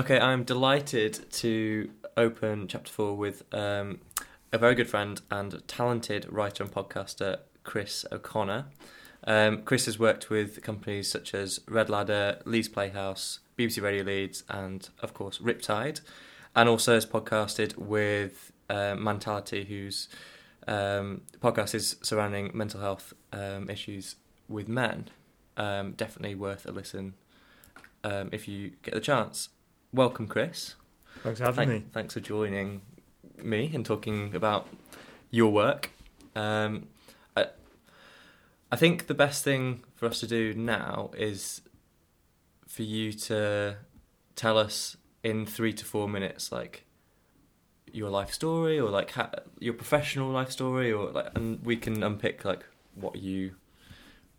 Okay, I'm delighted to open chapter four with um, a very good friend and talented writer and podcaster, Chris O'Connor. Um, Chris has worked with companies such as Red Ladder, Leeds Playhouse, BBC Radio Leeds, and of course Riptide, and also has podcasted with uh, Mentality, whose um, podcast is surrounding mental health um, issues with men. Um, definitely worth a listen um, if you get the chance. Welcome, Chris. Thanks for having Thank- me. Thanks for joining me and talking about your work. Um, I, I think the best thing for us to do now is for you to tell us in three to four minutes, like your life story or like ha- your professional life story, or like, and we can unpick like what you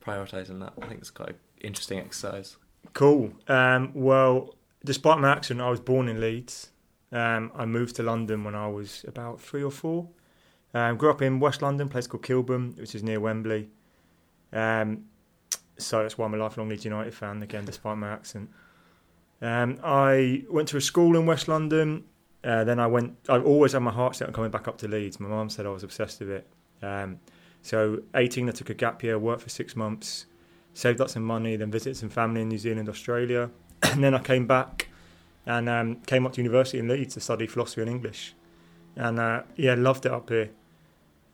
prioritize in that. I think it's quite an interesting exercise. Cool. Um, well, despite my accent, I was born in Leeds. Um, I moved to London when I was about three or four. Um, grew up in West London, place called Kilburn, which is near Wembley. Um, so that's why I'm a lifelong Leeds United fan, again, despite my accent. Um, I went to a school in West London. Uh, then I went, I've always had my heart set on coming back up to Leeds. My mum said I was obsessed with it. Um, so 18, I took a gap year, worked for six months, saved up some money, then visited some family in New Zealand, Australia. and then I came back and um, came up to university in Leeds to study philosophy and English. And uh, yeah, loved it up here.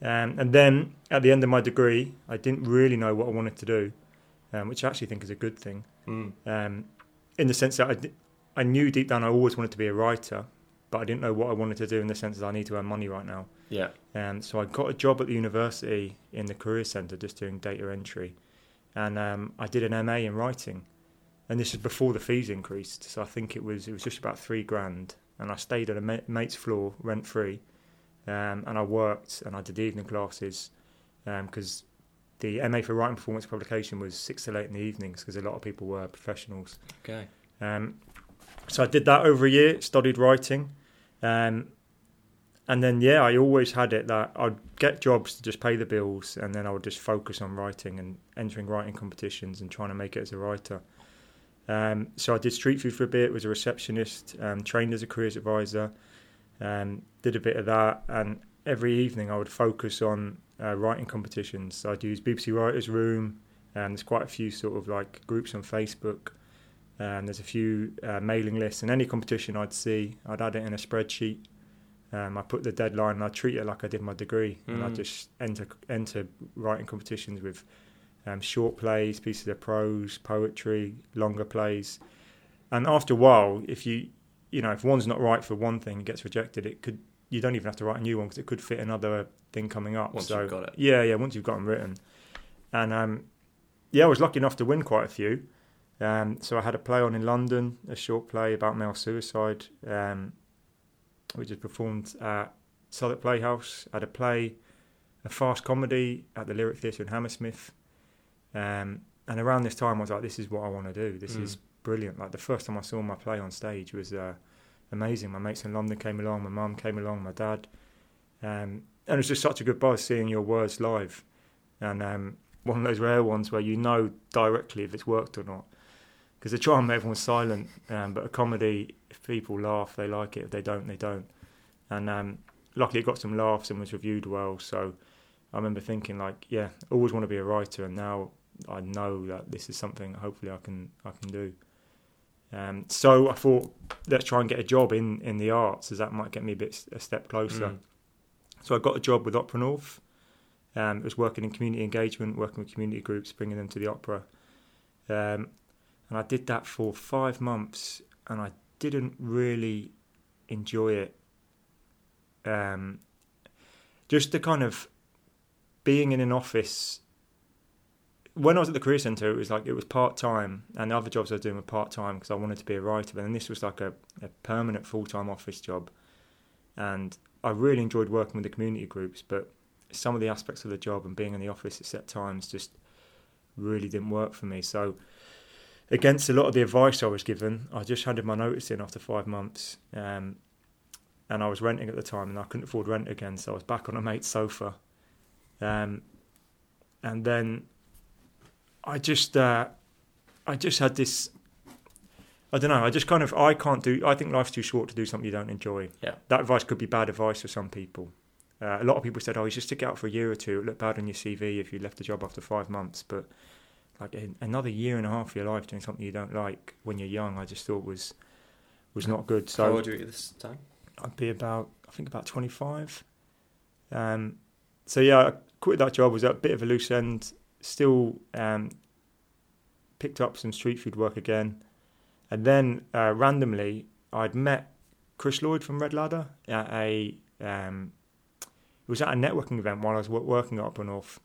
Um, and then at the end of my degree, I didn't really know what I wanted to do, um, which I actually think is a good thing. Mm. Um, in the sense that I, knew deep down I always wanted to be a writer, but I didn't know what I wanted to do in the sense that I need to earn money right now. Yeah. Um, so I got a job at the university in the career centre just doing data entry. And um, I did an MA in writing. And this is before the fees increased. So I think it was it was just about three grand. And I stayed on a ma- mate's floor rent free. Um, and I worked and I did evening classes because the MA for writing performance publication was six to eight in the evenings because a lot of people were professionals. Okay. Um, so I did that over a year, studied writing. Um, and then, yeah, I always had it that I'd get jobs to just pay the bills and then I would just focus on writing and entering writing competitions and trying to make it as a writer. Um, so I did street food for a bit, was a receptionist, um, trained as a careers advisor, um, did a bit of that. And every evening I would focus on uh, writing competitions. So I'd use BBC Writers Room, and there's quite a few sort of like groups on Facebook. And there's a few uh, mailing lists, and any competition I'd see, I'd add it in a spreadsheet. Um, I put the deadline, and I treat it like I did my degree, and I Mm. just enter enter writing competitions with um, short plays, pieces of prose, poetry, longer plays. And after a while, if you you know if one's not right for one thing, it gets rejected. It could you don't even have to write a new one because it could fit another thing coming up. Once so you've got it. yeah, yeah, once you've got them written, and um, yeah, I was lucky enough to win quite a few. Um, so I had a play on in London, a short play about male suicide, um, which is performed at Southwark Playhouse. I had a play, a fast comedy at the Lyric Theatre in Hammersmith. Um, and around this time, I was like, "This is what I want to do. This Mm. is brilliant." Like the first time I saw my play on stage was uh, amazing. My mates in London came along, my mum came along, my dad, um, and it was just such a good buzz seeing your words live. And um, one of those rare ones where you know directly if it's worked or not. Because they try and make everyone silent, um, but a comedy, if people laugh, they like it. If they don't, they don't. And um, luckily, it got some laughs and was reviewed well. So I remember thinking, like, yeah, I always want to be a writer, and now I know that this is something hopefully I can I can do. Um, so I thought, let's try and get a job in, in the arts, as that might get me a bit a step closer. Mm. So I got a job with Opera North. Um, it was working in community engagement, working with community groups, bringing them to the opera. Um, and I did that for five months, and I didn't really enjoy it. Um, just the kind of being in an office. When I was at the career centre, it was like it was part time, and the other jobs I was doing were part time because I wanted to be a writer. But then this was like a, a permanent full time office job, and I really enjoyed working with the community groups. But some of the aspects of the job and being in the office at set times just really didn't work for me. So, against a lot of the advice I was given, I just handed my notice in after five months. Um, and I was renting at the time, and I couldn't afford rent again, so I was back on a mate's sofa. Um, and then I just, uh, I just had this. I don't know. I just kind of I can't do. I think life's too short to do something you don't enjoy. Yeah. That advice could be bad advice for some people. Uh, a lot of people said, "Oh, you should stick out for a year or two. It look bad on your CV if you left the job after five months." But like another year and a half of your life doing something you don't like when you're young, I just thought was was not good. So How old are you at this time? I'd be about, I think about 25. Um, so yeah, quit that job. Was at a bit of a loose end. Still um, picked up some street food work again, and then uh, randomly I'd met Chris Lloyd from Red Ladder at a. Um, it was at a networking event while I was working at Opera North,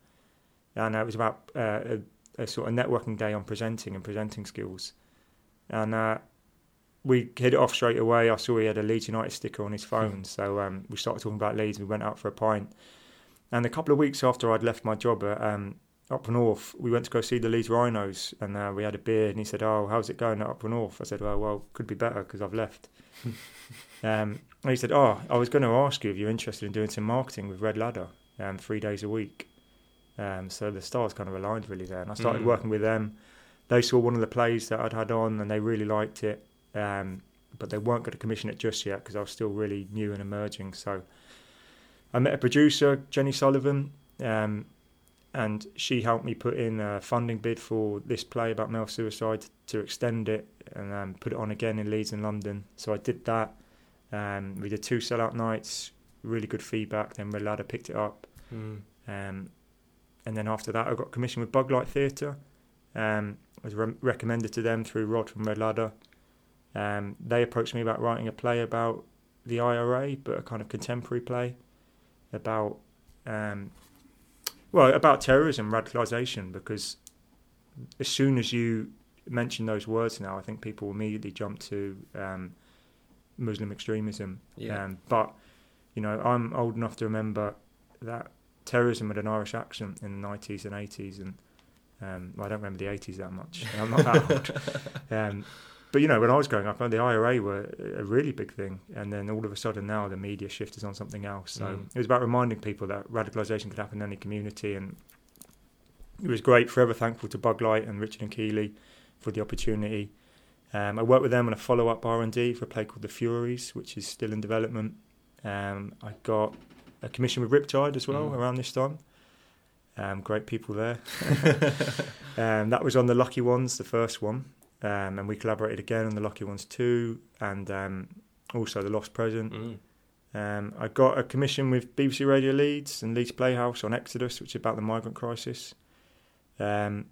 and it was about uh, a, a sort of networking day on presenting and presenting skills, and. Uh, we hit it off straight away. I saw he had a Leeds United sticker on his phone, so um, we started talking about Leeds. We went out for a pint, and a couple of weeks after I'd left my job at um, Opera North, we went to go see the Leeds Rhinos, and uh, we had a beer. And he said, "Oh, how's it going at Opera North?" I said, "Well, well, could be better because I've left." um, and he said, "Oh, I was going to ask you if you're interested in doing some marketing with Red Ladder, um, three days a week." Um, so the stars kind of aligned really there, and I started Mm. working with them. They saw one of the plays that I'd had on, and they really liked it um, but they weren't going to commission it just yet because I was still really new and emerging. So I met a producer, Jenny Sullivan, um, and she helped me put in a funding bid for this play about male suicide to extend it and um, put it on again in Leeds and London. So I did that. Um, we did two sellout nights, really good feedback. Then Red Ladder picked it up. Mm. Um, and then after that, I got commissioned with Buglight Theatre. Um, I was re- recommended to them through Rod from Red Ladder. Um, they approached me about writing a play about the IRA, but a kind of contemporary play about, um, well, about terrorism, radicalisation, because as soon as you mention those words now, I think people immediately jump to um, Muslim extremism. Yeah. Um, but, you know, I'm old enough to remember that terrorism had an Irish accent in the 90s and 80s, and um, well, I don't remember the 80s that much. I'm not that old. But you know, when I was growing up, the IRA were a really big thing, and then all of a sudden now the media shift is on something else. So Mm. it was about reminding people that radicalisation could happen in any community, and it was great. Forever thankful to Buglight and Richard and Keeley for the opportunity. Um, I worked with them on a follow-up R&D for a play called The Furies, which is still in development. Um, I got a commission with Riptide as well Mm. around this time. Um, great people there. um, that was on the Lucky Ones, the first one, um, and we collaborated again on the Lucky Ones two, and um, also the Lost Present. Mm. Um, I got a commission with BBC Radio Leeds and Leeds Playhouse on Exodus, which is about the migrant crisis. Um,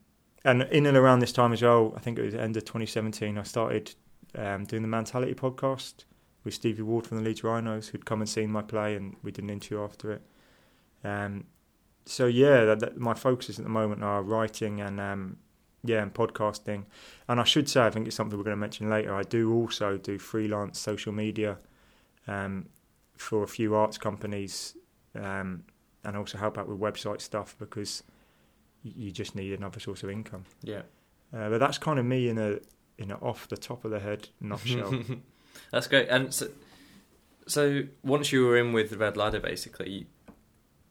and in and around this time as well, I think it was the end of 2017, I started um, doing the Mentality podcast with Stevie Ward from the Leeds Rhinos, who'd come and seen my play, and we did an interview after it. Um, so yeah, that, that, my focuses at the moment are writing and um, yeah, and podcasting. And I should say, I think it's something we're going to mention later. I do also do freelance social media um, for a few arts companies, um, and also help out with website stuff because you just need another source of income. Yeah. Uh, but that's kind of me in a in a off the top of the head nutshell. That's great. And so, so once you were in with the Red Ladder, basically,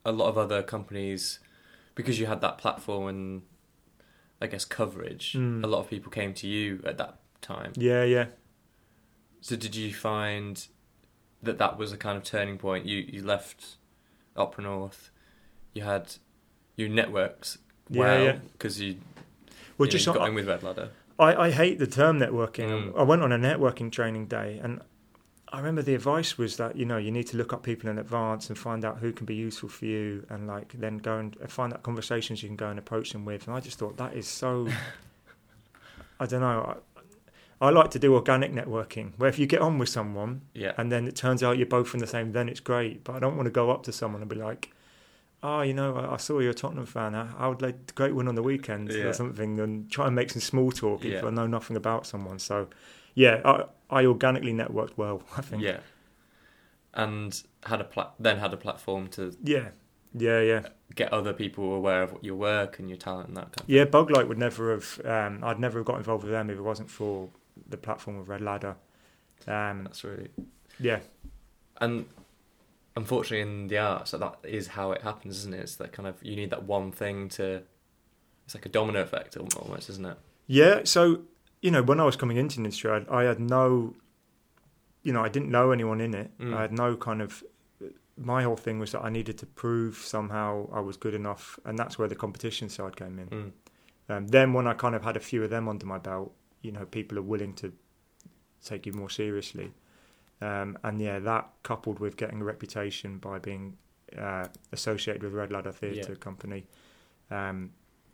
a lot of other companies, because you had that platform and I guess coverage, Mm. a lot of people came to you at that time. yeah, yeah. So did you find that that was a kind of turning point? You you left Opera North, you had you networks Yeah, well yeah. because you, Well, you just know, you got on- in with Red Ladder. I, I hate the term networking. Mm. I went on a networking training day, and I remember the advice was that you know you need to look up people in advance and find out who can be useful for you, and like then go and uh, find out conversations you can go and approach them with. And I just thought that is so. I don't know. I, I like to do organic networking, where if you get on with someone Yeah. and then it turns out you're both from the same, then it's great. But I don't want to go up to someone and be like, "Oh, you know, I, I saw you're a Tottenham fan. I, how would like great win on the weekend Yeah. or something?" And try and make some small talk if I know nothing about someone. So, yeah, I, I organically networked well. I think. Yeah. And had a pla- then had a platform to Yeah. Yeah. Yeah. get other people aware of your work and your talent and that kind of Yeah. Buglight would never have. Um, I'd never have got involved with them if it wasn't for the platform of Red Ladder. Um, That's really yeah. and unfortunately in the arts that that is how it happens, isn't it? It's that kind of you need that one thing to. It's like a domino effect almost, isn't it? Yeah, so you know, when I was coming into the industry, I, I had no, you know, I didn't know anyone in it. Mm. I had no kind of. My whole thing was that I needed to prove somehow I was good enough, and that's where the competition side came in. Mm. Um, then when I kind of had a few of them under my belt, you know, people are willing to take you more seriously. Um, and yeah, that coupled with getting a reputation by being uh, associated with Red Ladder Theatre Yeah. Company, um,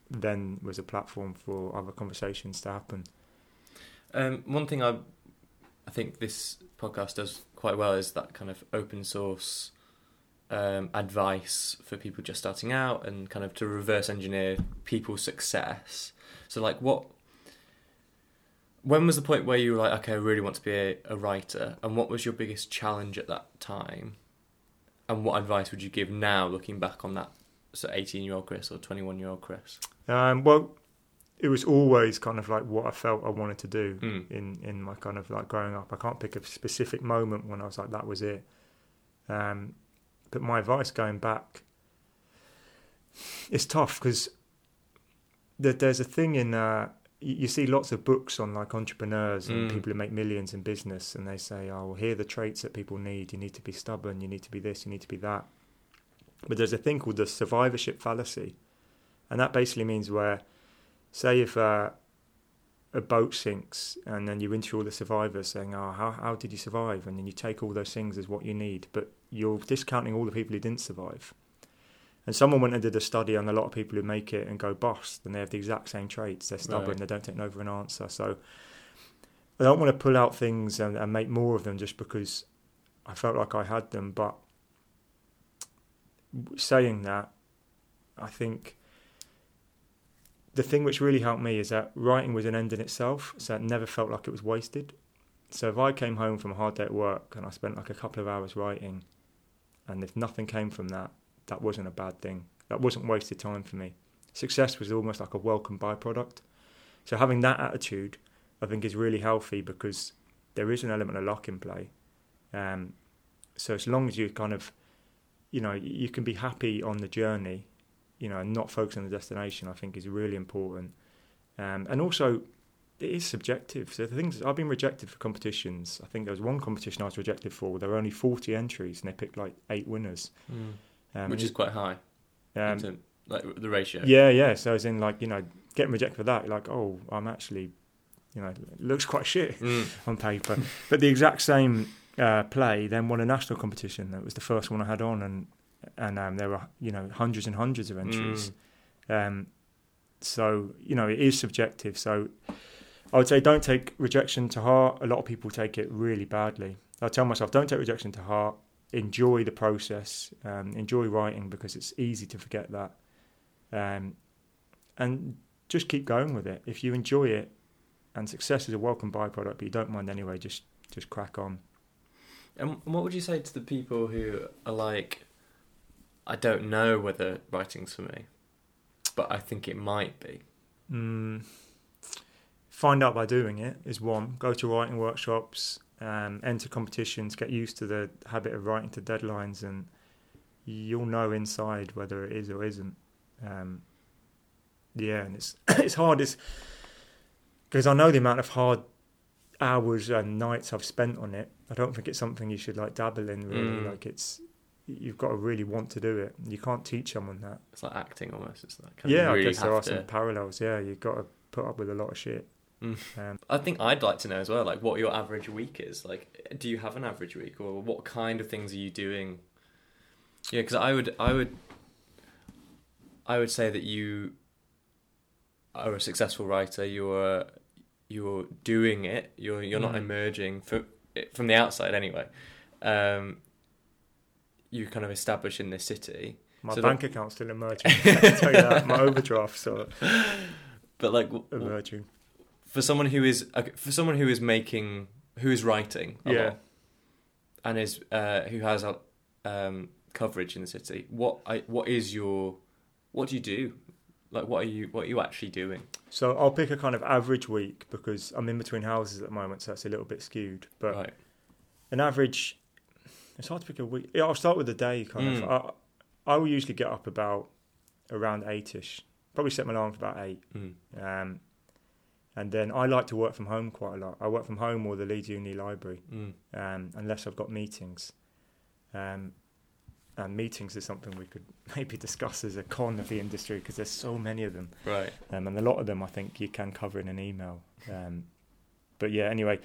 then was a platform for other conversations to happen. Um, one thing I, I think this podcast does quite well is that kind of open source um, advice for people just starting out and kind of to reverse engineer people's success. So, like, what? When was the point where you were like, okay, I really want to be a, a writer, and what was your biggest challenge at that time? And what advice would you give now, looking back on that, so eighteen-year-old Chris or twenty-one-year-old Chris? Um, well, it was always kind of like what I felt I wanted to do Mm. in in my kind of like growing up. I can't pick a specific moment when I was like that was it. Um, but my advice going back, it's tough because there, there's a thing in uh, you, see lots of books on like entrepreneurs and Mm. people who make millions in business, and they say, "Oh, well, here are the traits that people need. You need to be stubborn. You need to be this. You need to be that." But there's a thing called the survivorship fallacy, and that basically means where, say, if uh, a boat sinks and then you interview all the survivors saying, "Oh, how how did you survive?" and then you take all those things as what you need, but you're discounting all the people who didn't survive. And someone went and did a study on a lot of people who make it and go bust, and they have the exact same traits. They're stubborn. Right. They don't take no for an answer. So I don't want to pull out things and, and make more of them just because I felt like I had them. But saying that, I think the thing which really helped me is that writing was an end in itself, so it never felt like it was wasted. So if I came home from a hard day at work and I spent like a couple of hours writing, and if nothing came from that, that wasn't a bad thing. That wasn't wasted time for me. Success was almost like a welcome byproduct. So having that attitude, I think, is really healthy because there is an element of luck in play. Um, so as long as you kind of, you know, you can be happy on the journey, you know, and not focus on the destination, I think is really important. Um, and also, it is subjective. So the things I've been rejected for competitions. I think there was one competition I was rejected for. Where there were only forty entries, and they picked like eight winners, um, Which is quite high, um, term- like the ratio. yeah, yeah. So as in like you know, getting rejected for that, you're like, oh, I'm actually, you know, it looks quite shit Mm. on paper. but the exact same uh, play then won a national competition. That was the first one I had on, and and um, there were you know hundreds and hundreds of entries. Um, so you know, it is subjective. So I would say don't take rejection to heart. A lot of people take it really badly. I tell myself, don't take rejection to heart. Enjoy the process. Um, enjoy writing because it's easy to forget that. Um, and just keep going with it. If you enjoy it, and success is a welcome byproduct, but you don't mind anyway, just just crack on. And what would you say to the people who are like, I don't know whether writing's for me, but I think it might be. Mm, find out by doing it is one. Go to writing workshops, um, enter competitions, get used to the habit of writing to deadlines, and you'll know inside whether it is or isn't. Um, yeah, and it's it's hard. It's because I know the amount of hard hours and nights I've spent on it. I don't think it's something you should like dabble in. Really, Mm. like it's you've got to really want to do it. You can't teach someone that. It's like acting almost. It's like kind of Yeah, really I guess there are to- some parallels. Yeah, you've got to put up with a lot of shit. Mm. Um, I think I'd like to know as well, like what your average week is. Like, do you have an average week, or what kind of things are you doing? Yeah, because I would, I would, I would say that you are a successful writer. You're, you're doing it. You're, you're not Mm. emerging from from the outside anyway. Um, you kind of establish in this city, my So bank account's still emerging. Tell you that. My overdrafts are but like emerging. for someone who is okay, for someone who is making who is writing Yeah. lot and is uh, who has a, um, coverage in the city what I, what is your what do you do like what are you what are you actually doing So I'll pick a kind of average week because I'm in between houses at the moment, so that's a little bit skewed. But right an average, it's hard to pick a week. Yeah, I'll start with the day kind Mm. of. I, I will usually get up about around eight-ish. Probably set my alarm for about eight. mm. Um, And then I like to work from home quite a lot. I work from home or the Leeds Uni Library, Mm. um, unless I've got meetings. Um, and meetings is something we could maybe discuss as a con of the industry because there's so many of them. Right. Um, and a lot of them I think you can cover in an email. Um, but yeah, anyway.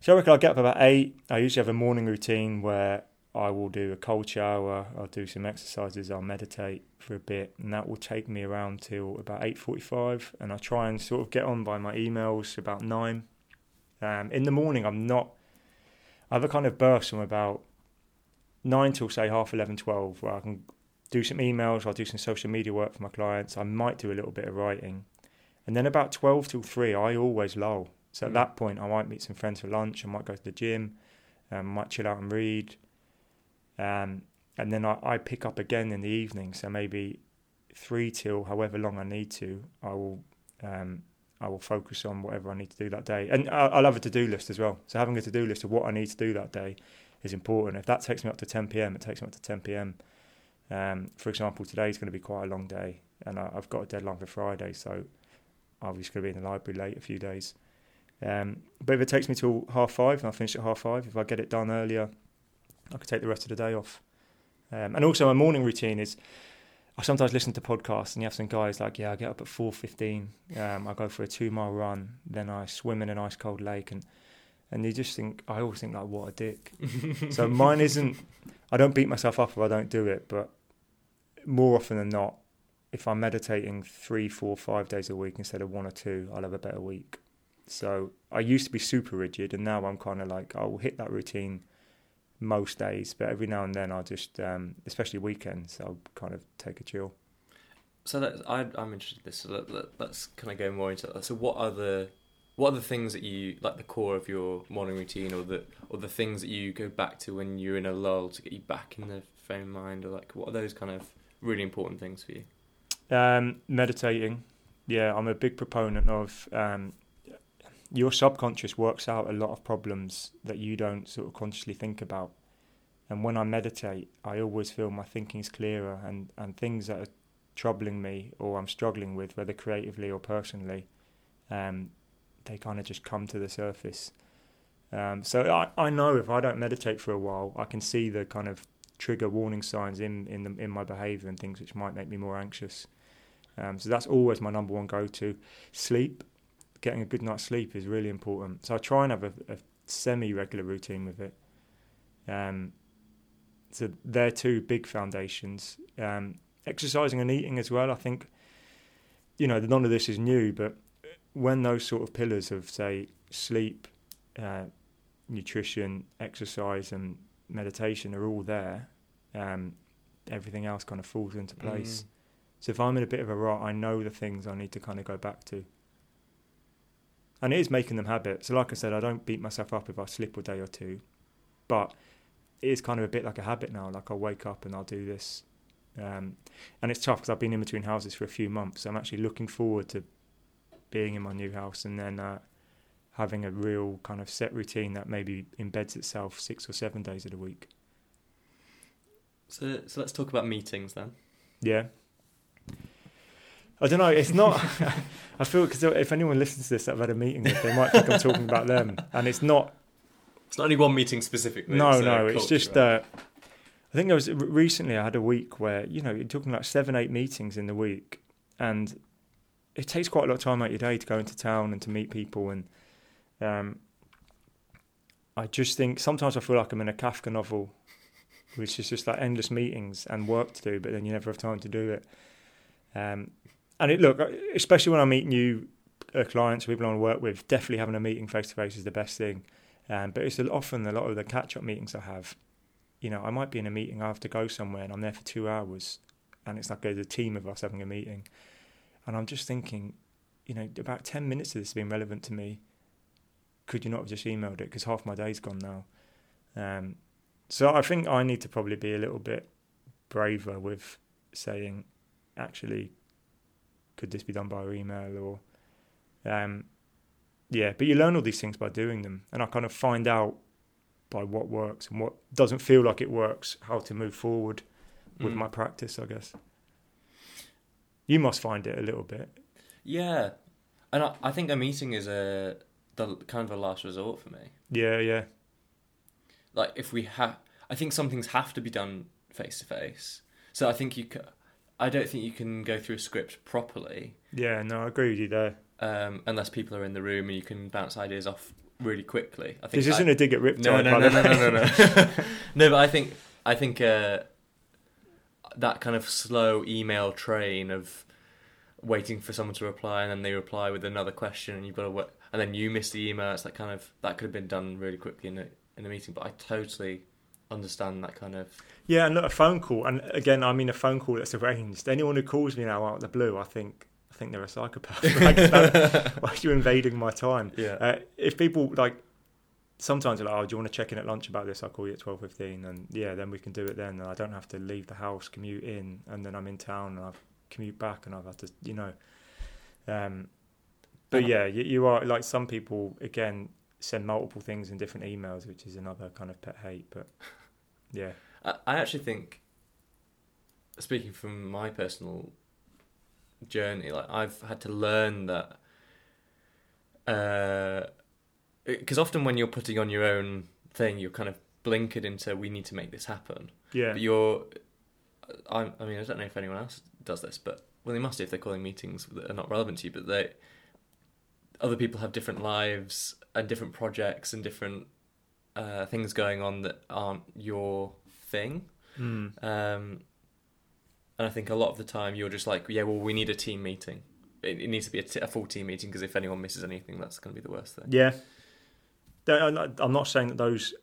So I reckon I'll get up about eight. I usually have a morning routine where I will do a cold shower, I'll do some exercises, I'll meditate for a bit, and that will take me around till about eight forty-five. And I try and sort of get on by my emails about nine. Um, in the morning, I'm not. I have a kind of burst from about nine till say half 11, 12, where I can do some emails, I'll do some social media work for my clients. I might do a little bit of writing. And then about 12 till 3, I always lull. So at Mm. that point, I might meet some friends for lunch, I might go to the gym, um, might chill out and read. Um, and then I, I pick up again in the evening. So maybe 3 till however long I need to, I will. Um, I will focus on whatever I need to do that day, and I, I'll have a to-do list as well. So having a to-do list of what I need to do that day is important. If that takes me up to 10 p.m., it takes me up to 10 p.m. Um, for example, today is going to be quite a long day, and I, I've got a deadline for Friday, so I'm just going to be in the library late a few days. Um, but if it takes me till half five, and I finish at half five, if I get it done earlier, I could take the rest of the day off. Um, and also, my morning routine is I sometimes listen to podcasts, and you have some guys like, yeah, I get up at four fifteen, um, I go for a two mile run, then I swim in an ice cold lake, and and you just think, I always think like, what a dick. so mine isn't. I don't beat myself up if I don't do it, but more often than not, if I'm meditating three, four, five days a week instead of one or two, I'll have a better week. So I used to be super rigid, and now I'm kind of like I'll hit that routine most days, but every now and then I'll just, um, especially weekends, I'll kind of take a chill. So that, I, I'm interested in this. So let, let, let's kind of go more into that. So what are the what are the things that you like the core of your morning routine, or the or the things that you go back to when you're in a lull to get you back in the frame of mind, or like what are those kind of really important things for you? Um, meditating, yeah, I'm a big proponent of. Um, your subconscious works out a lot of problems that you don't sort of consciously think about. And when I meditate, I always feel my thinking's clearer and, and things that are troubling me or I'm struggling with, whether creatively or personally, um, they kind of just come to the surface. Um, so I, I know if I don't meditate for a while, I can see the kind of trigger warning signs in in, the, in my behaviour and things which might make me more anxious. Um, so that's always my number one go to. Sleep, getting a good night's sleep is really important. So I try and have a, a semi regular routine with it. Um, so they're two big foundations. Um, exercising and eating as well. I think, you know, none of this is new, but when those sort of pillars of say sleep, uh, nutrition, exercise, and meditation are all there, um, everything else kind of falls into place. Mm. So if I'm in a bit of a rut, I know the things I need to kind of go back to. And it is making them habit. So like I said, I don't beat myself up if I slip a day or two, but it is kind of a bit like a habit now. Like I'll wake up and I'll do this, um, and it's tough because I've been in between houses for a few months. So I'm actually looking forward to being in my new house and then uh, having a real kind of set routine that maybe embeds itself six or seven days of the week. So so let's talk about meetings then. Yeah. I don't know. It's not. I feel because if anyone listens to this that I've had a meeting with, they might think I'm talking about them, and it's not. It's not only one meeting specifically. No, it's, uh, no. It's culture, just. right? Uh, I think there was recently. I had a week where you know you're talking like seven, eight meetings in the week, and it takes quite a lot of time out of your day to go into town and to meet people, and um, I just think sometimes I feel like I'm in a Kafka novel, which is just like endless meetings and work to do, but then you never have time to do it. Um, and it look, especially when I meet new uh, clients, people I want to work with, definitely having a meeting face to face is the best thing. Um, but it's often a lot of the catch up meetings I have. You know, I might be in a meeting, I have to go somewhere, and I'm there for two hours, and it's like there's a team of us having a meeting, and I'm just thinking, you know, about ten minutes of this been relevant to me. Could you not have just emailed it? Because half my day's gone now. Um, so I think I need to probably be a little bit braver with saying, actually, could this be done by email or, um, yeah. But you learn all these things by doing them, and I kind of find out by what works and what doesn't feel like it works, how to move forward with Mm. my practice. I guess you must find it a little bit. Yeah, And I, I think a meeting is a the kind of a last resort for me. Yeah, yeah, Like if we have, I think some things have to be done face to face. So I think you, ca I don't think you can go through a script properly yeah. No, I agree with you there. um, unless people are in the room and you can bounce ideas off really quickly. I think This isn't I, a dig at Riptide. no, no, no, no, no, no, no. no, but I think I think uh, that kind of slow email train of waiting for someone to reply and then they reply with another question and you've got to work, and then you miss the email. It's that kind of that could have been done really quickly in a in a meeting. But I totally understand that kind of Yeah, and look, a phone call, and again, I mean a phone call that's arranged. Anyone who calls me now out of the blue, I think, I think they're a psychopath. like, that- why are you invading my time? yeah. Uh, if people like, sometimes they're like, "Oh, do you want to check in at lunch about this?" I'll call you at twelve fifteen, and yeah, then we can do it then. And I don't have to leave the house, commute in, and then I'm in town and I commute back, and I've had to, you know. Um, but yeah, you, you are like some people again send multiple things in different emails, which is another kind of pet hate. But yeah, I, I actually think, speaking from my personal journey, like I've had to learn that, uh, because often when you're putting on your own thing, you're kind of blinkered into we need to make this happen. yeah, But you're, I, I mean, I don't know if anyone else does this, but well, they must if they're calling meetings that are not relevant to you. But they, other people have different lives and different projects and different uh, things going on that aren't your thing. Mm. Um, and I think a lot of the time you're just like, yeah, well, we need a team meeting. It, it needs to be a, t- a full team meeting because if anyone misses anything, that's going to be the worst thing. Yeah. I'm not- saying that those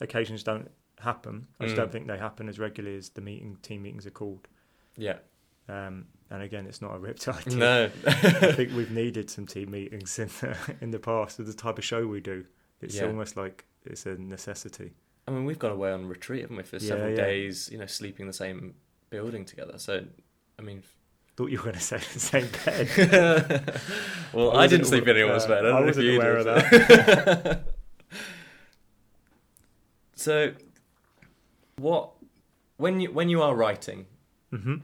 occasions don't happen. I just Mm. don't think they happen as regularly as the meeting team meetings are called. Yeah. Um, and again, it's not a riptide. team. No. I think we've needed some team meetings in the, in the past. With the type of show we do, it's Yeah. almost like it's a necessity. I mean, we've gone away on retreat, haven't we, for Yeah, several yeah. days, you know, sleeping in the same building together. So, I mean, Thought you were going to say the same bed. well, I I, didn't sleep in anyone's aw- bed. I, uh, I wasn't aware did. of that. so, what when you when you are writing, hmm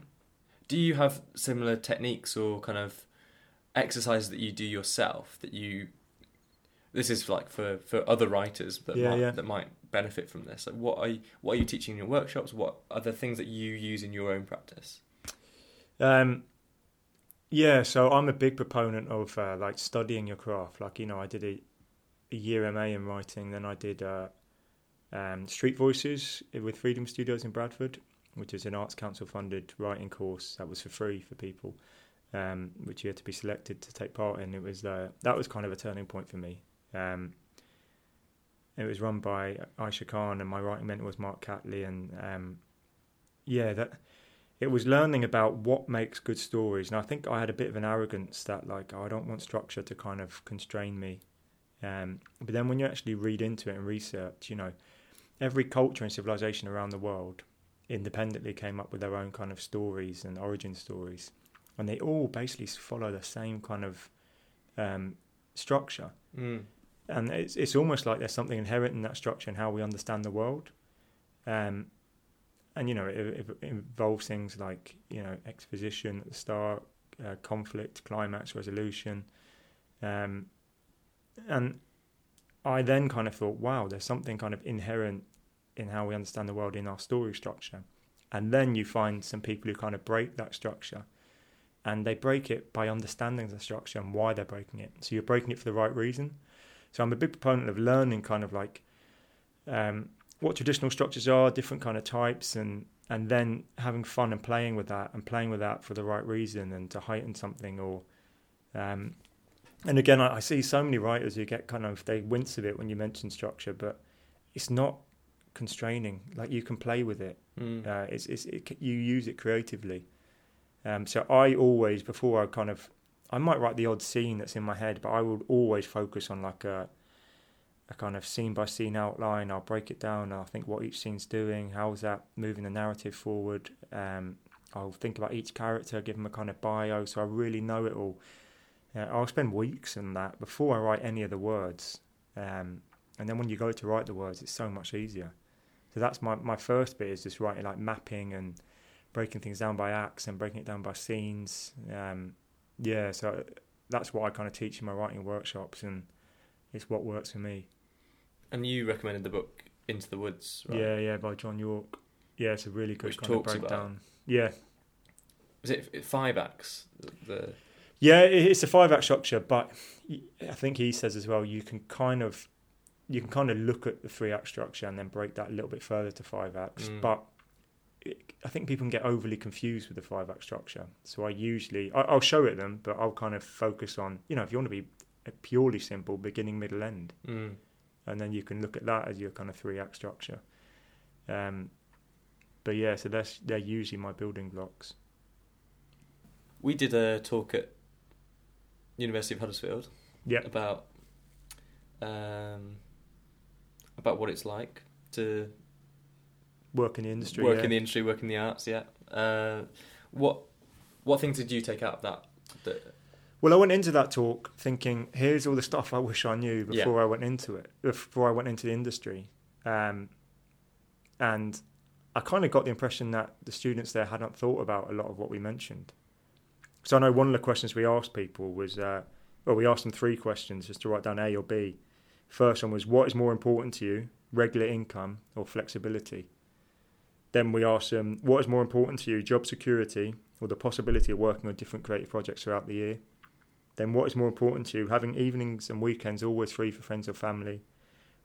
do you have similar techniques or kind of exercises that you do yourself that you this is like for for other writers that Yeah, might, yeah. that might benefit from this like what are you, what are you teaching in your workshops what are the things that you use in your own practice Um, yeah, so I'm a big proponent of uh, like studying your craft. Like you know, I did a, a year MA in writing, then I did uh, um, Street Voices with Freedom Studios in Bradford, which is an Arts Council funded writing course that was for free for people, um, which you had to be selected to take part in. It was uh, that was kind of a turning point for me. Um, it was run by Aisha Khan, and my writing mentor was Mark Catley, and um, yeah, that it was learning about what makes good stories. And I think I had a bit of an arrogance that, like, oh, I don't want structure to kind of constrain me. Um, but then when you actually read into it and research, you know, every culture and civilization around the world independently came up with their own kind of stories and origin stories. And they all basically follow the same kind of um, structure. mm. And it's, it's almost like there's something inherent in that structure and how we understand the world. Um, and you know it, it involves things like you know exposition at the start, uh, conflict, climax, resolution, um, and I then kind of thought, wow, there's something kind of inherent in how we understand the world in our story structure, and then you find some people who kind of break that structure, and they break it by understanding the structure and why they're breaking it. So you're breaking it for the right reason. So I'm a big proponent of learning kind of like. Um, what traditional structures are, different kind of types, and and then having fun and playing with that, and playing with that for the right reason, and to heighten something, or um, and again, I, I see so many writers who get kind of they wince a bit when you mention structure, but it's not constraining. Like you can play with it. Mm. Uh, it's it's it, you use it creatively. Um, so I always before I kind of I might write the odd scene that's in my head, but I will always focus on like a a kind of scene by scene outline. I'll break it down. I'll think what each scene's doing. How's that moving the narrative forward? Um, I'll think about each character, give them a kind of bio, so I really know it all. Uh, I'll spend weeks on that before I write any of the words. Um, and then when you go to write the words, it's so much easier. So that's my, my first bit is just writing like mapping and breaking things down by acts and breaking it down by scenes. Um, yeah, so that's what I kind of teach in my writing workshops, and it's what works for me. And you recommended the book Into the Woods, right? Yeah, yeah, by John Yorke. Yeah, it's a really good Which kind of breakdown. Yeah, Is it five acts? The Yeah, it's a five act structure, but I think he says as well you can kind of you can kind of look at the three act structure and then break that a little bit further to five acts. Mm. But I think people can get overly confused with the five act structure. So I usually I, I'll show it them, but I'll kind of focus on you know if you want to be a purely simple beginning, middle, end, mm. and then you can look at that as your kind of three act structure. Um, but yeah, so that's they're usually my building blocks. we did a talk at University of Huddersfield Yeah, about um, about what it's like to work in the industry. work yeah. in the industry, work in the arts. Yeah. Uh, what what things did you take out of that? that Well, I went into that talk thinking, here's all the stuff I wish I knew Yeah. before I went into it, before I went into the industry. Um, and I kind of got the impression that the students there hadn't thought about a lot of what we mentioned. So I know one of the questions we asked people was, uh, well, we asked them three questions just to write down A or B. First one was, what is more important to you, regular income or flexibility? Then we asked them, what is more important to you, job security or the possibility of working on different creative projects throughout the year? Then what is more important to you, having evenings and weekends always free for friends or family,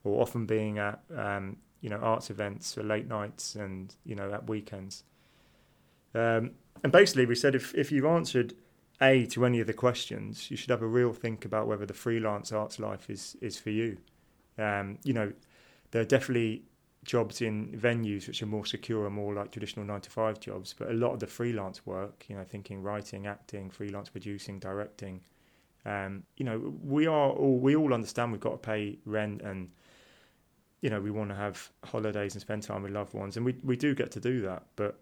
or often being at um, you know arts events or late nights and you know at weekends? Um, and basically, we said if if you've answered A to any of the questions, you should have a real think about whether the freelance arts life is is for you. Um, you know, there are definitely jobs in venues which are more secure and more like traditional nine to five jobs, but a lot of the freelance work, you know, thinking writing, acting, freelance producing, directing, um, you know, we are all we all understand we've got to pay rent and you know we want to have holidays and spend time with loved ones, and we we do get to do that. But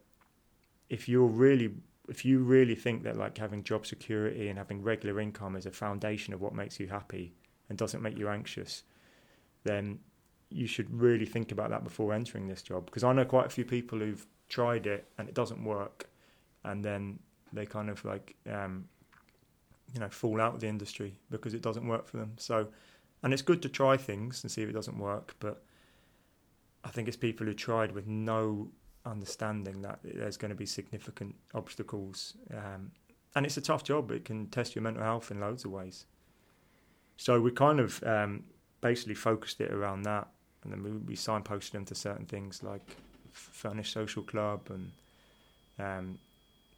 if you're really if you really think that like having job security and having regular income is a foundation of what makes you happy and doesn't make you anxious, then you should really think about that before entering this job. Because I know quite a few people who've tried it and it doesn't work, and then they kind of like um, you know fall out of the industry because it doesn't work for them. So, and it's good to try things and see if it doesn't work, but I think it's people who tried with no understanding that there's going to be significant obstacles, um, and it's a tough job. It can test your mental health in loads of ways. So we kind of um, basically focused it around that, and then we, we signposted them to certain things like Furnished Social Club and. Um,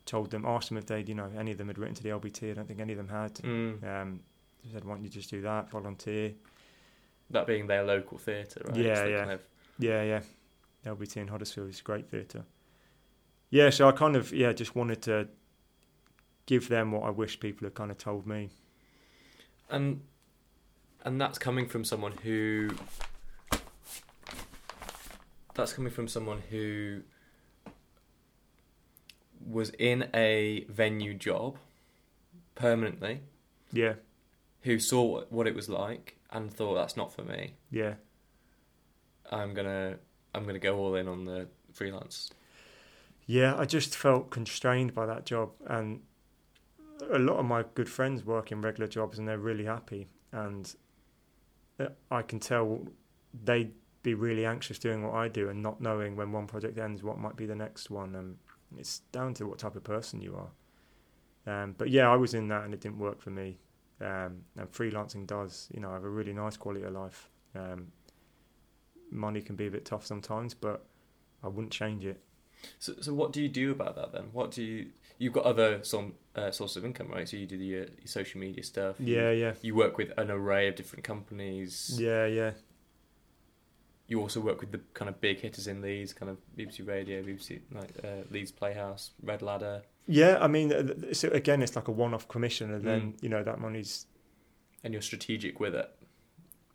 told them, asked them if they'd, you know, any of them had written to the LBT. I don't think any of them had. mm, Um, they said, why don't you just do that, volunteer? that being their local theatre, right? Yeah, yeah. kind of- Yeah, yeah. LBT in Huddersfield is a great theatre. Yeah, so I kind of, yeah, just wanted to give them what I wish people had kind of told me. and and that's coming from someone who that's coming from someone who was in a venue job permanently Yeah, who saw what- it was like and thought that's not for me yeah. i'm gonna i'm gonna go all in on the freelance Yeah, I just felt constrained by that job, and a lot of my good friends work in regular jobs, and they're really happy. And uh, I can tell they'd be really anxious doing what I do, and not knowing when one project ends, what might be the next one. And it's down to what type of person you are. Um, but yeah, I was in that, and it didn't work for me. Um, and freelancing does, you know, I have a really nice quality of life. Um, money can be a bit tough sometimes, but I wouldn't change it. so, so what do you do about that then what do you you've got other some uh, sources of income right so you do the, your social media stuff you- Yeah, yeah. you work with an array of different companies Yeah, yeah, you also work with the kind of big hitters in Leeds, kind of BBC Radio, BBC like uh, Leeds Playhouse, Red Ladder, yeah. I mean, uh, so again, it's like a one-off commission, and then Mm. you know that money's. and you're strategic with it.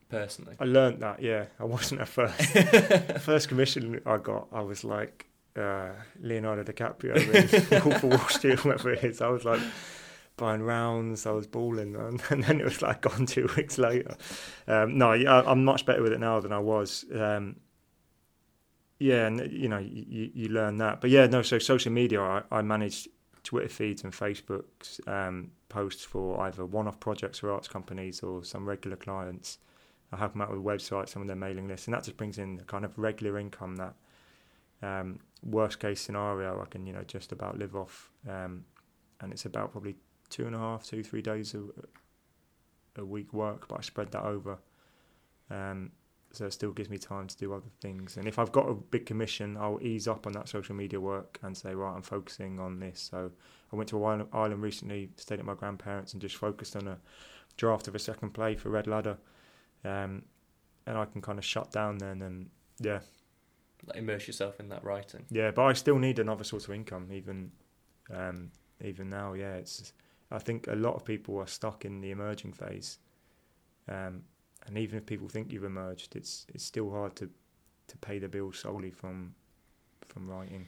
Personally, I learned that. Yeah, I wasn't at first. first commission I got, I was like uh, Leonardo DiCaprio Wolf of Wall Street, whatever it is. I was like buying rounds. I was balling, man. and then it was like gone two weeks later. Um, no, I- I'm much better with it now than I was. Um, yeah, and you know, you, you learn that. But yeah, no. So social media, I, I Twitter feeds and Facebook's um, posts for either one-off projects for arts companies or some regular clients. I help them out with websites, some of their mailing lists, and that just brings in a kind of regular income that um, worst case scenario I can you know just about live off, um, and it's about probably two and a half, two three days a, a week work, but I spread that over. Um, so it still gives me time to do other things. And if I've got a big commission, I'll ease up on that social media work and say, right, I'm focusing on this. So I went to an island recently, stayed at my grandparents, and just focused on a draft of a second play for Red Ladder. Um, and I can kind of shut down then and yeah. Like immerse yourself in that writing. Yeah, but I still need another source of income, even um, even now. Yeah, it's. I think a lot of people are stuck in the emerging phase. Um, and even if people think you've emerged, it's it's still hard to to pay the bills solely from from writing.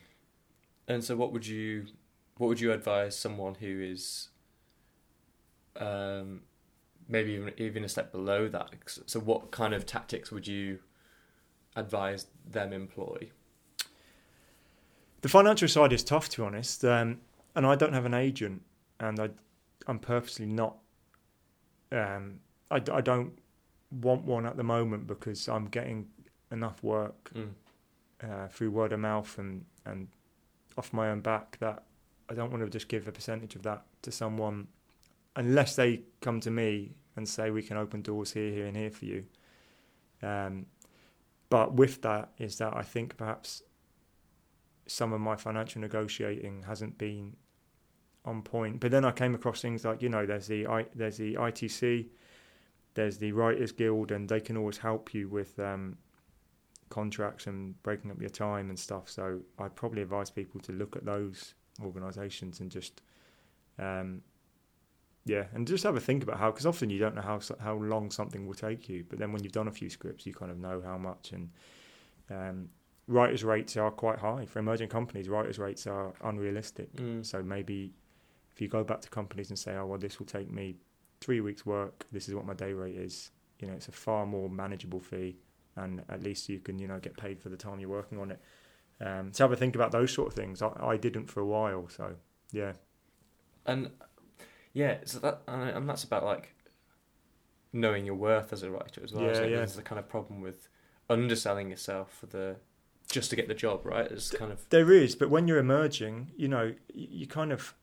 And so, what would you what would you advise someone who is um, maybe even even a step below that? So, what kind of tactics would you advise them employ? The financial side is tough, to be honest, um, and I don't have an agent, and I I'm purposely not. Um, I, I don't want one at the moment because I'm getting enough work mm. uh, through word of mouth and, and off my own back that I don't want to just give a percentage of that to someone unless they come to me and say we can open doors here, here, and here for you. Um, but with that is that I think perhaps some of my financial negotiating hasn't been on point. But then I came across things like you know there's the I, there's the ITC there's the Writers Guild, and they can always help you with um, contracts and breaking up your time and stuff. So I'd probably advise people to look at those organisations and just, um, yeah, and just have a think about how, because often you don't know how how long something will take you, but then when you've done a few scripts, you kind of know how much. And um, writers' rates are quite high for emerging companies. Writers' rates are unrealistic. Mm. So maybe if you go back to companies and say, oh well, this will take me three weeks' work. This is what my day rate is. You know, it's a far more manageable fee, and at least you can you know get paid for the time you're working on it. Um, so have a think about those sort of things. I, I didn't for a while, so yeah. And yeah, so that and that's about like knowing your worth as a writer as well. Yeah, yeah. There's the kind of problem with underselling yourself for the just to get the job, right? It's kind of there is, but when you're emerging, you know, you kind of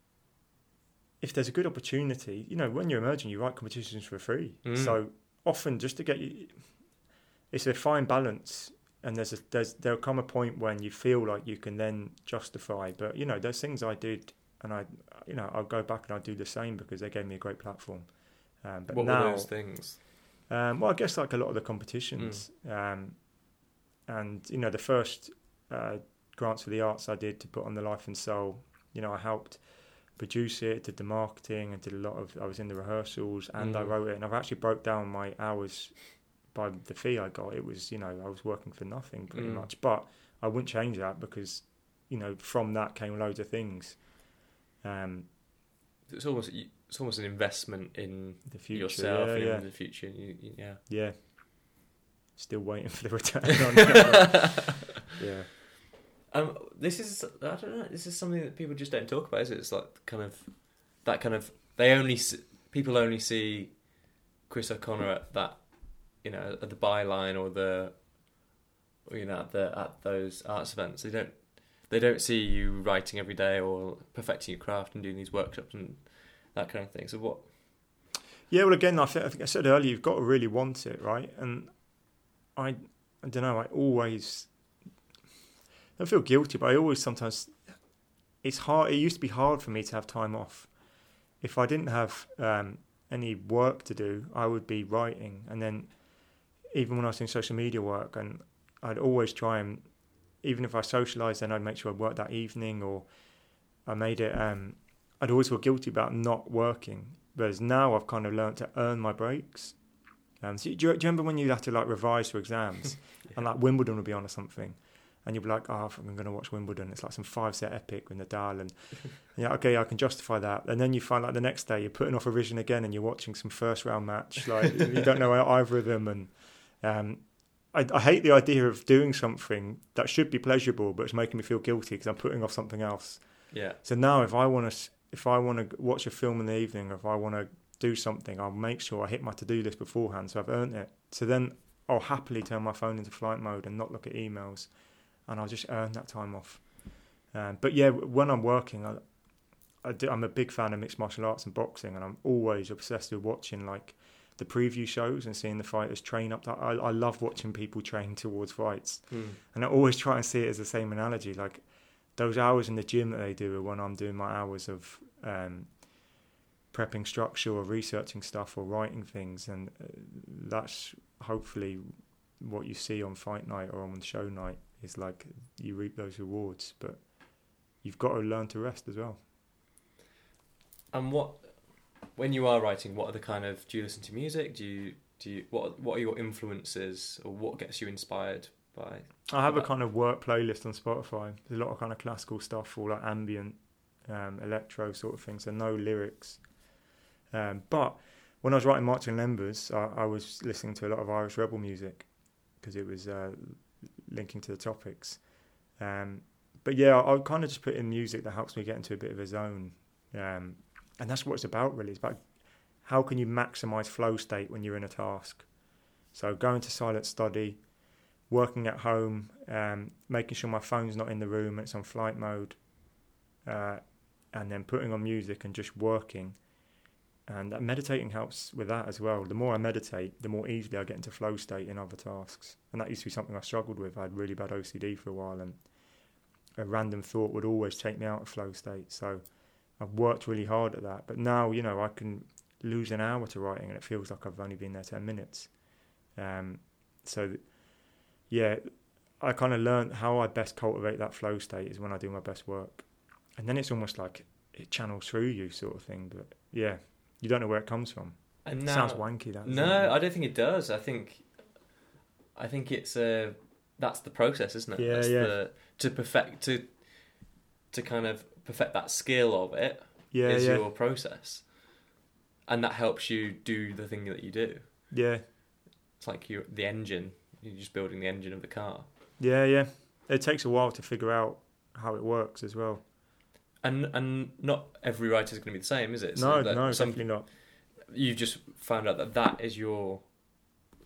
if there's a good opportunity, you know, when you're emerging, you write competitions for free. Mm. So often, just to get you, it's a fine balance. And there's a, there's there'll come a point when you feel like you can then justify. But you know, there's things I did, and I, you know, I'll go back and I'll do the same because they gave me a great platform. Um, but what now, were those things? Um, well, I guess like a lot of the competitions, mm. um, and you know, the first uh, grants for the arts I did to put on the Life and Soul. You know, I helped produce it, did the marketing, and did a lot of. I was in the rehearsals and mm. I wrote it, and I've actually broke down my hours by the fee I got. It was you know I was working for nothing pretty mm. much, but I wouldn't change that because you know from that came loads of things. Um, it's almost it's almost an investment in the future, yourself yeah, yeah. in the future. You, you, yeah, yeah. Still waiting for the return on. yeah. Um, this is I don't know. This is something that people just don't talk about. Is it? It's like kind of that kind of they only see, people only see Chris O'Connor at that you know at the byline or the you know at the at those arts events. They don't they don't see you writing every day or perfecting your craft and doing these workshops and that kind of thing. So what? Yeah, well, again, I think, I think I said earlier, you've got to really want it, right? And I, I don't know. I always I feel guilty, but I always sometimes it's hard. It used to be hard for me to have time off. If I didn't have um, any work to do, I would be writing, and then even when I was doing social media work, and I'd always try and even if I socialised, then I'd make sure I'd work that evening, or I made it. Um, I'd always feel guilty about not working. Whereas now I've kind of learned to earn my breaks. Um, so do, you, do, you, remember when you had to like revise for exams, yeah. and like Wimbledon would be on or something? And you'll be like, oh, I'm going to watch Wimbledon. It's like some five set epic with Nadal, and yeah, okay, I can justify that. And then you find like the next day you're putting off a vision again, and you're watching some first round match. Like you don't know either of them, and um, I, I, hate the idea of doing something that should be pleasurable, but it's making me feel guilty because I'm putting off something else. Yeah. So now, if I want to, if I want to watch a film in the evening, or if I want to do something, I'll make sure I hit my to-do list beforehand, so I've earned it. So then I'll happily turn my phone into flight mode and not look at emails, and I'll just earn that time off. Um, but yeah, when I'm working, I, I do, I'm a big fan of mixed martial arts and boxing, and I'm always obsessed with watching like the preview shows and seeing the fighters train up. I, I love watching people train towards fights, Mm. and I always try and see it as the same analogy. Like those hours in the gym that they do are when I'm doing my hours of um, prepping structure or researching stuff or writing things, and uh, that's hopefully what you see on fight night or on show night is like you reap those rewards, but you've got to learn to rest as well. And what, when you are writing, what are the kind of? Do you listen to music? Do you do you what What are your influences, or what gets you inspired by? I have a kind of work playlist on Spotify. There's a lot of kind of classical stuff, or like ambient, um, electro sort of things, so no lyrics. Um, but when I was writing Marching Members, I, I was listening to a lot of Irish rebel music because it was uh, linking to the topics. Um, but yeah, I, I kind of just put in music that helps me get into a bit of a zone, um, and that's what it's about really. It's about how can you maximize flow state when you're in a task. So going to silent study, working at home, um, making sure my phone's not in the room, it's on flight mode, uh, and then putting on music and just working. And meditating helps with that as well. The more I meditate, the more easily I get into flow state in other tasks. And that used to be something I struggled with. I had really bad OCD for a while, and a random thought would always take me out of flow state. So I've worked really hard at that. But now, you know, I can lose an hour to writing, and it feels like I've only been there 10 minutes. Um, so, th- yeah, I kind of learned how I best cultivate that flow state is when I do my best work. And then it's almost like it channels through you, sort of thing. But yeah, you don't know where it comes from. And now, Sounds wanky, that. No, it? I don't think it does. I think, I think it's a that's the process, isn't it? Yeah, that's yeah. The, to perfect to, to kind of perfect that skill of it is yeah, yeah, your process, and that helps you do the thing that you do. yeah, It's like you the engine. You're just building the engine of the car, yeah, yeah. It takes a while to figure out how it works as well. And and not every writer is going to be the same, is it? no, that no, some definitely not. you've just found out that that is your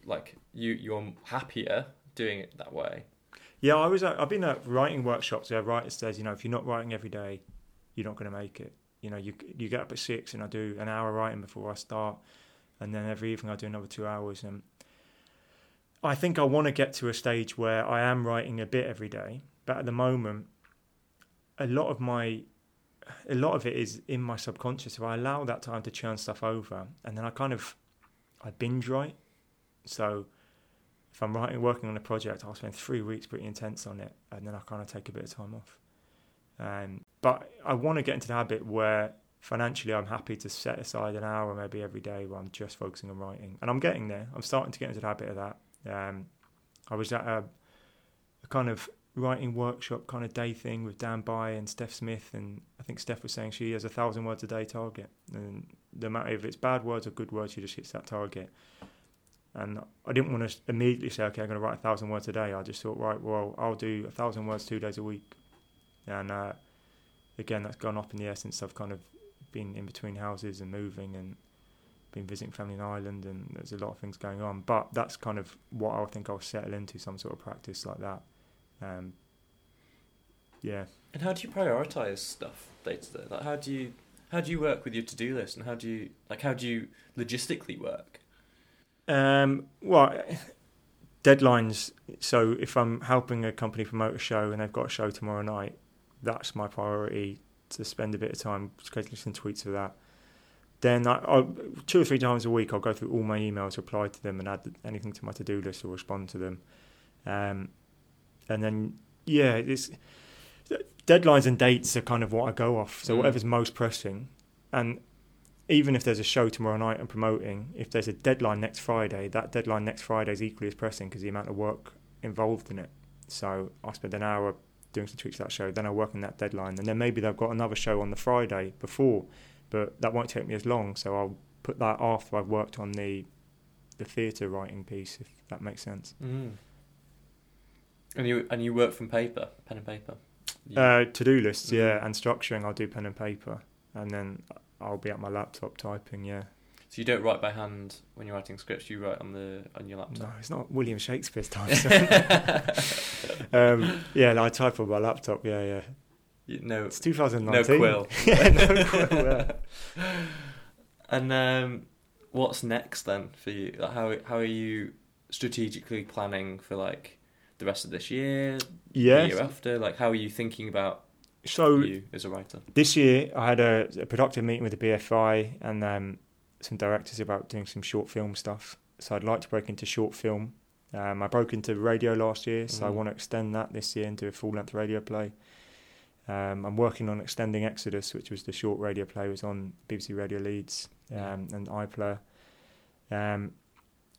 like you you're happier doing it that way. Yeah, I was. At, I've been at writing workshops where a writer says, you know, if you're not writing every day, you're not going to make it. You know, you you get up at six and I do an hour writing before I start, and then every evening I do another two hours. And I think I want to get to a stage where I am writing a bit every day, but at the moment, a lot of my a lot of it is in my subconscious. So I allow that time to churn stuff over, and then I kind of I binge write. So if I'm writing, working on a project, I'll spend three weeks pretty intense on it, and then I kind of take a bit of time off. Um, but I want to get into the habit where financially I'm happy to set aside an hour maybe every day where I'm just focusing on writing, and I'm getting there. I'm starting to get into the habit of that. Um, I was at a, a kind of writing workshop kind of day thing with Dan Bye and Steph Smith, and I think Steph was saying she has a thousand words a day target, and no matter if it's bad words or good words, she just hits that target. And I didn't want to immediately say, okay, I'm going to write a thousand words a day. I just thought, right, well, I'll do a thousand words two days a week. And uh, again, that's gone up in the air since I've kind of been in between houses and moving and been visiting family in Ireland, and there's a lot of things going on. But that's kind of what I think I'll settle into some sort of practice like that. Um, yeah. And how do you prioritize stuff day to day? Like how do you how do you work with your to do list and how do you like how do you logistically work? Um, well, deadlines. So if I'm helping a company promote a show and they've got a show tomorrow night, that's my priority to spend a bit of time scheduling some tweets for that. Then I, I'll, two or three times a week, I'll go through all my emails, reply to them, and add anything to my to-do list or respond to them. Um, and then yeah, it's deadlines and dates are kind of what I go off. So Mm. whatever's most pressing, and even if there's a show tomorrow night I'm promoting, if there's a deadline next Friday, that deadline next Friday is equally as pressing because the amount of work involved in it. So I spend an hour doing some tweaks to that show, then I work on that deadline, and then maybe they've got another show on the Friday before, but that won't take me as long. So I'll put that after I've worked on the the theatre writing piece, if that makes sense. Mm. And you and you work from paper, pen and paper. You- Uh, to do lists, Mm. yeah, and structuring. I'll do pen and paper, and then I'll be at my laptop typing. Yeah, so you don't write by hand when you're writing scripts. You write on the on your laptop. no, it's not William Shakespeare's time. um, yeah, no, I type on my laptop. Yeah, yeah. You- no, It's 2019. no 2019. quill. yeah, no quill. Yeah. And um, what's next then for you? Like, how how are you strategically planning for like the rest of this year, the Yes. year after? Like, how are you thinking about So you as a writer? this year I had a, a productive meeting with the BFI and um, some directors about doing some short film stuff. So I'd like to break into short film. Um, I broke into radio last year, so I Mhm. want to extend that this year and do a full length radio play. Um, I'm working on extending Exodus, which was the short radio play, it was on BBC Radio Leeds um, and iPlayer. Um,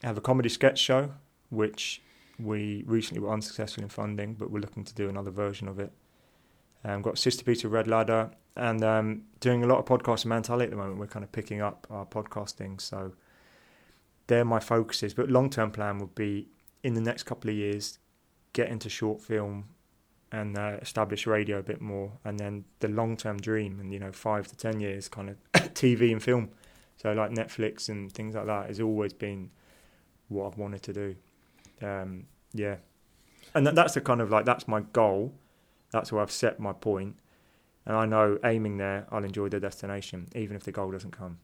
I have a comedy sketch show, which we recently were unsuccessful in funding, but we're looking to do another version of it. Um, got Sister Peter Red Ladder, and um, doing a lot of podcasts in Mantalli at the moment. We're kind of picking up our podcasting, so they're my focuses. But long term plan would be in the next couple of years, get into short film and uh, establish radio a bit more, and then the long term dream, and you know, five to ten years, kind of TV and film. So like Netflix and things like that has always been what I've wanted to do. Um, yeah, and that, that's the kind of like that's my goal. That's where I've set my point, and I know aiming there, I'll enjoy the destination, even if the goal doesn't come.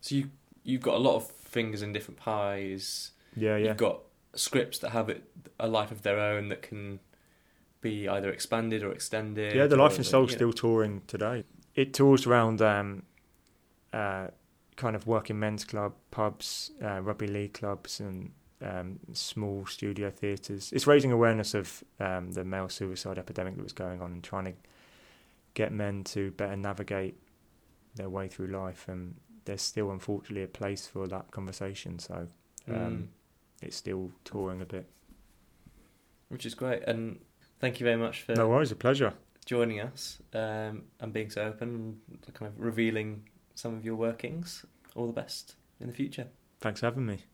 So you you've got a lot of fingers in different pies. Yeah, yeah, You've got scripts that have it, a life of their own that can be either expanded or extended. yeah. The Life and Soul you know. still touring today. It tours around um, uh, kind of working men's club, pubs, uh, rugby league clubs, and um, small studio theatres. It's raising awareness of um, the male suicide epidemic that was going on and trying to get men to better navigate their way through life. And there's still, unfortunately, a place for that conversation. So um, Mm. it's still touring a bit. which is great. And thank you very much for No worries, a pleasure. joining us um, and being so open, and kind of revealing some of your workings. All the best in the future. Thanks for having me.